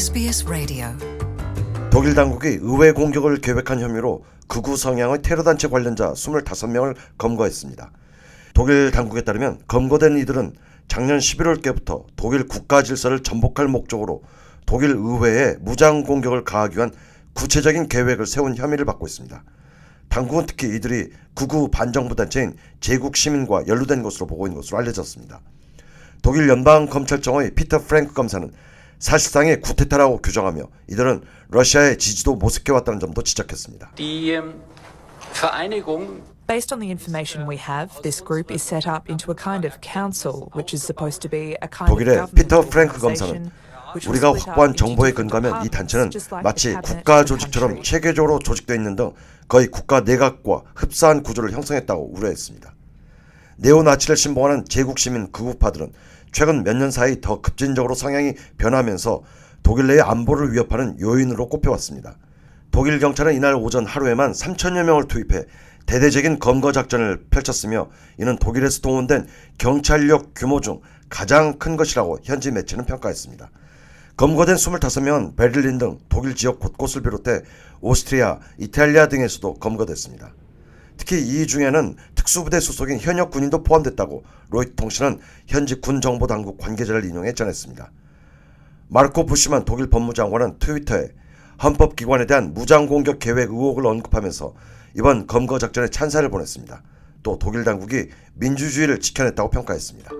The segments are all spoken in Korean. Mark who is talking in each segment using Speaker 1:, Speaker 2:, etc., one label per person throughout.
Speaker 1: SBS Radio.
Speaker 2: 독일 당국이 의회 공격을 계획한 혐의로 극우 성향의 테러 단체 관련자 25명을 검거했습니다. 독일 당국에 따르면 검거된 이들은 작년 11월께부터 독일 국가 질서를 전복할 목적으로 독일 의회에 무장 공격을 가하기 위한 구체적인 계획을 세운 혐의를 받고 있습니다. 당국은 특히 이들이 극우 반정부 단체인 제국 시민과 연루된 것으로 보고 있는 것으로 알려졌습니다. 독일 연방 검찰청의 피터 프랭크 검사는 사실상의 구테타라고 규정하며 이들은 러시아의 지지도 모색해왔다는 점도 지적했습니다.
Speaker 3: Ähm,
Speaker 4: Based on the information we have, this group is set up into a kind of council, which is supposed to be a kind
Speaker 2: 독일의
Speaker 4: of
Speaker 2: 피터 프랭크 검사는 우리가 확보한 정보에 근거하면 이 단체는 마치 국가 조직처럼. 체계적으로 조직되어 있는 등 거의 국가 내각과 흡사한 구조를 형성했다고 우려했습니다. 네오나치를 신봉하는 제국 시민 극우파들은 최근 몇 년 사이 더 급진적으로 성향이 변하면서 독일 내의 안보를 위협하는 요인으로 꼽혀왔습니다. 독일 경찰은 이날 오전 하루에만 3천여 명을 투입해 대대적인 검거 작전을 펼쳤으며 이는 독일에서 동원된 경찰력 규모 중 가장 큰 것이라고 현지 매체는 평가했습니다. 검거된 25명은 베를린 등 독일 지역 곳곳을 비롯해 오스트리아, 이탈리아 등에서도 검거됐습니다. 특히 이 중에는 특수부대 소속인 현역 군인도 포함됐다고 로이터 통신은 현지 군 정보 당국 관계자를 인용해 전했습니다. 마르코 부시만 독일 법무장관은 트위터에 헌법기관에 대한 무장 공격 계획 의혹을 언급하면서 이번 검거 작전에 찬사를 보냈습니다. 또 독일 당국이 민주주의를 지켜냈다고 평가했습니다.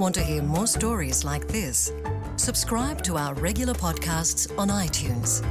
Speaker 1: Want to hear more stories like this? Subscribe to our regular podcasts on iTunes.